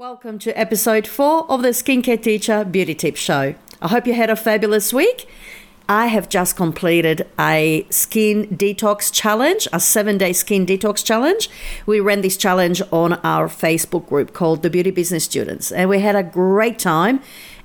Welcome to episode four of the Skincare Teacher Beauty Tips Show. I hope you had a fabulous week. I have just completed a skin detox challenge, a seven day skin detox challenge. We ran this challenge on our Facebook group called the Beauty Business Students, and we had a great time.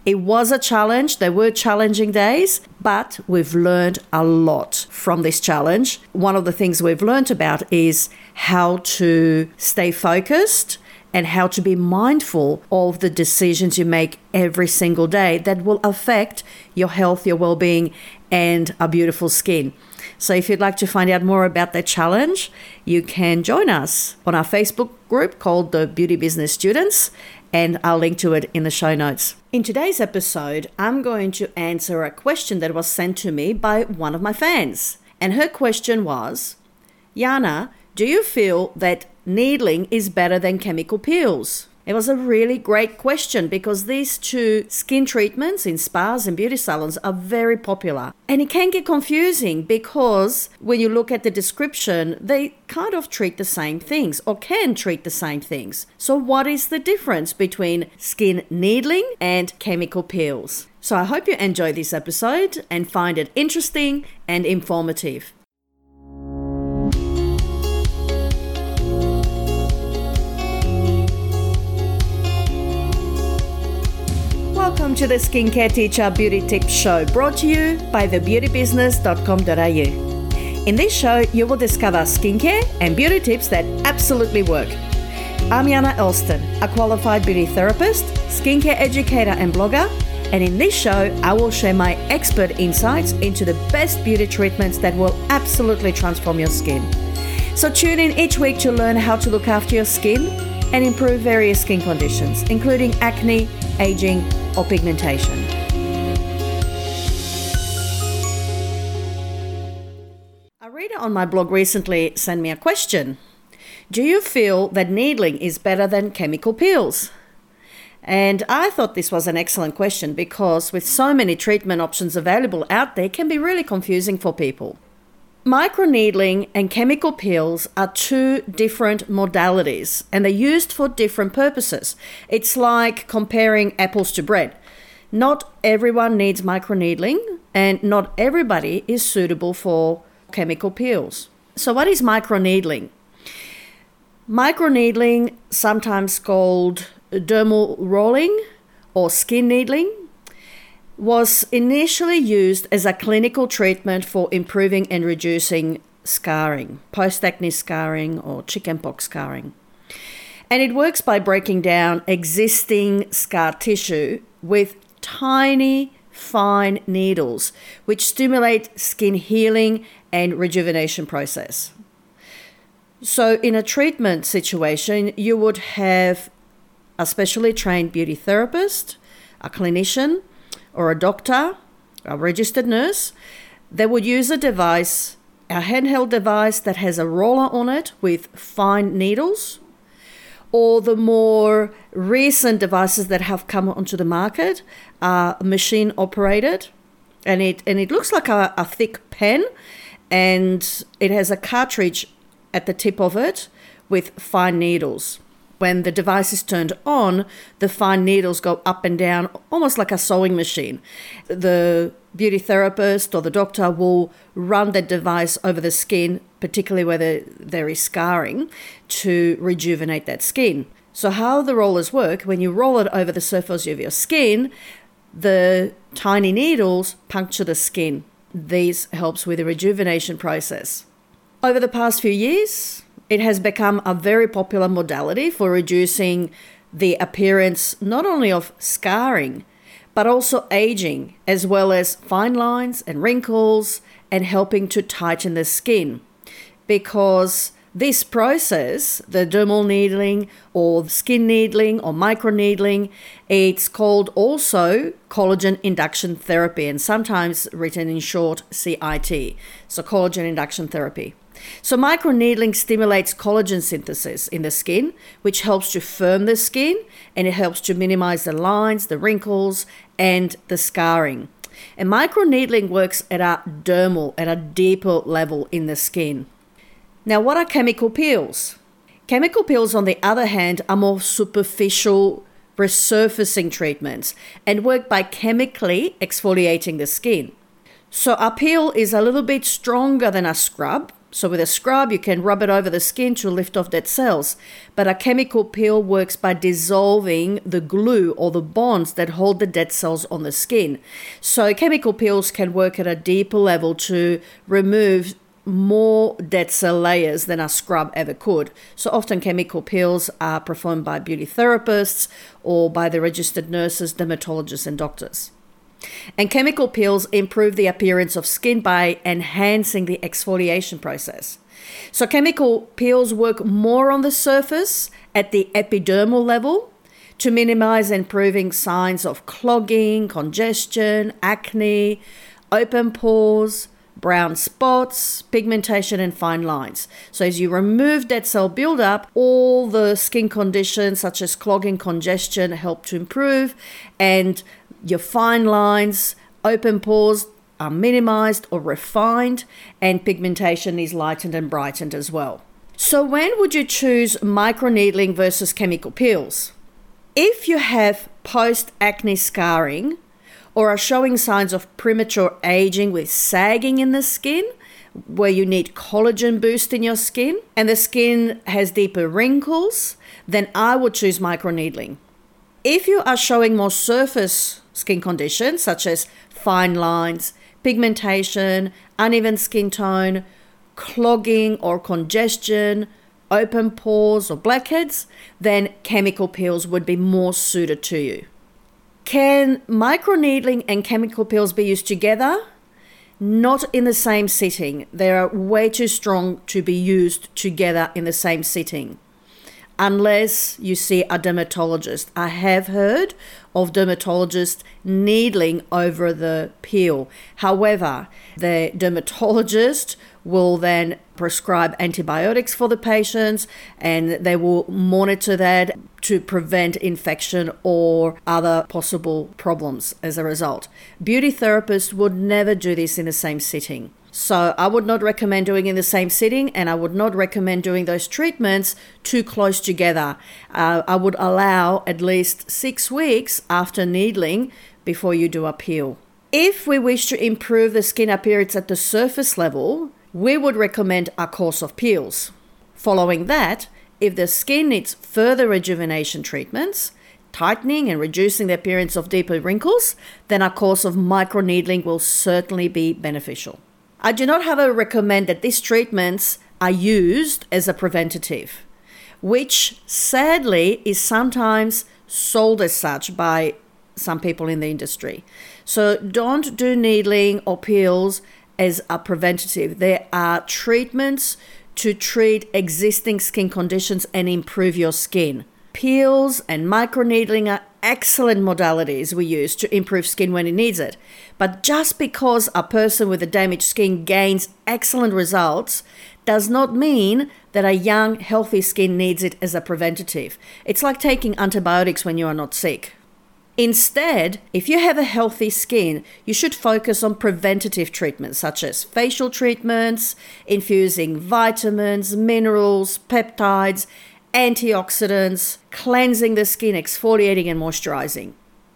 It was a challenge, there were challenging days, but we've learned a lot from this challenge. One of the things we've learned about is how to stay focused and how to be mindful of the decisions you make every single day that will affect your health, your well being, and a beautiful skin. So, if you'd like to find out more about that challenge, you can join us on our Facebook group called the Beauty Business Students, and I'll link to it in the show notes. In today's episode, I'm going to answer a question that was sent to me by one of my fans. And her question was Yana, do you feel that needling is better than chemical peels? It was a really great question because these two skin treatments in spas and beauty salons are very popular. And it can get confusing because when you look at the description, they kind of treat the same things or can treat the same things. So, what is the difference between skin needling and chemical peels? So, I hope you enjoy this episode and find it interesting and informative. Welcome to the Skincare Teacher Beauty Tips Show, brought to you by thebeautybusiness.com.au. In this show, you will discover skincare and beauty tips that absolutely work. I'm Yana Elston, a qualified beauty therapist, skincare educator, and blogger. And in this show, I will share my expert insights into the best beauty treatments that will absolutely transform your skin. So tune in each week to learn how to look after your skin and improve various skin conditions, including acne, aging, or pigmentation. A reader on my blog recently sent me a question Do you feel that needling is better than chemical peels? And I thought this was an excellent question because, with so many treatment options available out there, can be really confusing for people. Microneedling and chemical peels are two different modalities and they're used for different purposes. It's like comparing apples to bread. Not everyone needs microneedling and not everybody is suitable for chemical peels. So, what is microneedling? Microneedling, sometimes called dermal rolling or skin needling, was initially used as a clinical treatment for improving and reducing scarring, post acne scarring, or chickenpox scarring. And it works by breaking down existing scar tissue with tiny, fine needles, which stimulate skin healing and rejuvenation process. So, in a treatment situation, you would have a specially trained beauty therapist, a clinician, or a doctor, a registered nurse, they would use a device, a handheld device that has a roller on it with fine needles, or the more recent devices that have come onto the market are machine operated, and it and it looks like a, a thick pen, and it has a cartridge at the tip of it with fine needles when the device is turned on, the fine needles go up and down, almost like a sewing machine. The beauty therapist or the doctor will run the device over the skin, particularly where there is scarring, to rejuvenate that skin. So, how the rollers work when you roll it over the surface of your skin, the tiny needles puncture the skin. This helps with the rejuvenation process. Over the past few years, it has become a very popular modality for reducing the appearance not only of scarring, but also aging, as well as fine lines and wrinkles, and helping to tighten the skin. Because this process, the dermal needling or skin needling or microneedling, it's called also collagen induction therapy and sometimes written in short CIT. So, collagen induction therapy. So, microneedling stimulates collagen synthesis in the skin, which helps to firm the skin and it helps to minimize the lines, the wrinkles, and the scarring. And microneedling works at a dermal, at a deeper level in the skin. Now, what are chemical peels? Chemical peels, on the other hand, are more superficial resurfacing treatments and work by chemically exfoliating the skin. So a peel is a little bit stronger than a scrub. So with a scrub, you can rub it over the skin to lift off dead cells. But a chemical peel works by dissolving the glue or the bonds that hold the dead cells on the skin. So chemical peels can work at a deeper level to remove more dead cell layers than a scrub ever could. So often chemical peels are performed by beauty therapists or by the registered nurses, dermatologists, and doctors. And chemical peels improve the appearance of skin by enhancing the exfoliation process. So chemical peels work more on the surface at the epidermal level to minimize improving signs of clogging, congestion, acne, open pores, brown spots, pigmentation, and fine lines. So, as you remove dead cell buildup, all the skin conditions such as clogging, congestion help to improve, and your fine lines, open pores are minimized or refined, and pigmentation is lightened and brightened as well. So, when would you choose microneedling versus chemical peels? If you have post acne scarring, or are showing signs of premature aging with sagging in the skin, where you need collagen boost in your skin, and the skin has deeper wrinkles, then I would choose microneedling. If you are showing more surface skin conditions such as fine lines, pigmentation, uneven skin tone, clogging or congestion, open pores or blackheads, then chemical peels would be more suited to you. Can microneedling and chemical peels be used together? Not in the same sitting. They are way too strong to be used together in the same sitting. Unless you see a dermatologist. I have heard of dermatologists needling over the peel. However, the dermatologist will then prescribe antibiotics for the patients and they will monitor that to prevent infection or other possible problems as a result. Beauty therapists would never do this in the same sitting. So I would not recommend doing in the same sitting, and I would not recommend doing those treatments too close together. Uh, I would allow at least six weeks after needling before you do a peel. If we wish to improve the skin appearance at the surface level, we would recommend a course of peels. Following that, if the skin needs further rejuvenation treatments, tightening and reducing the appearance of deeper wrinkles, then a course of microneedling will certainly be beneficial. I do not, however, recommend that these treatments are used as a preventative, which sadly is sometimes sold as such by some people in the industry. So don't do needling or peels as a preventative. There are treatments to treat existing skin conditions and improve your skin. Peels and microneedling are excellent modalities we use to improve skin when it needs it. But just because a person with a damaged skin gains excellent results does not mean that a young, healthy skin needs it as a preventative. It's like taking antibiotics when you are not sick. Instead, if you have a healthy skin, you should focus on preventative treatments such as facial treatments, infusing vitamins, minerals, peptides, antioxidants, cleansing the skin, exfoliating and moisturizing.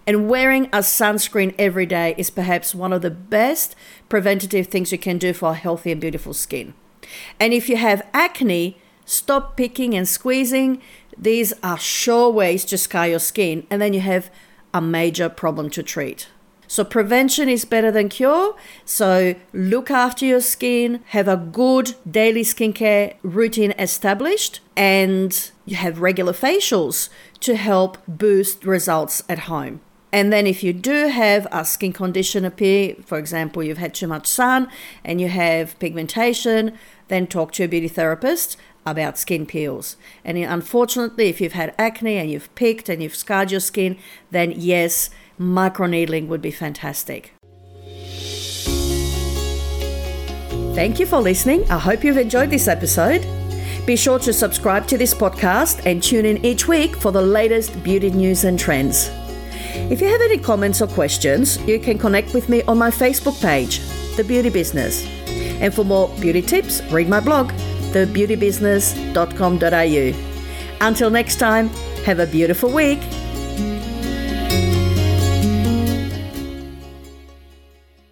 And wearing a sunscreen every day is perhaps one of the best preventative things you can do for a healthy and beautiful skin. And if you have acne, stop picking and squeezing. These are sure ways to scar your skin, and then you have a major problem to treat. So, prevention is better than cure. So, look after your skin, have a good daily skincare routine established, and you have regular facials to help boost results at home. And then, if you do have a skin condition appear, for example, you've had too much sun and you have pigmentation, then talk to a beauty therapist about skin peels. And unfortunately, if you've had acne and you've picked and you've scarred your skin, then yes, microneedling would be fantastic. Thank you for listening. I hope you've enjoyed this episode. Be sure to subscribe to this podcast and tune in each week for the latest beauty news and trends. If you have any comments or questions, you can connect with me on my Facebook page, The Beauty Business. And for more beauty tips, read my blog, thebeautybusiness.com.au. Until next time, have a beautiful week.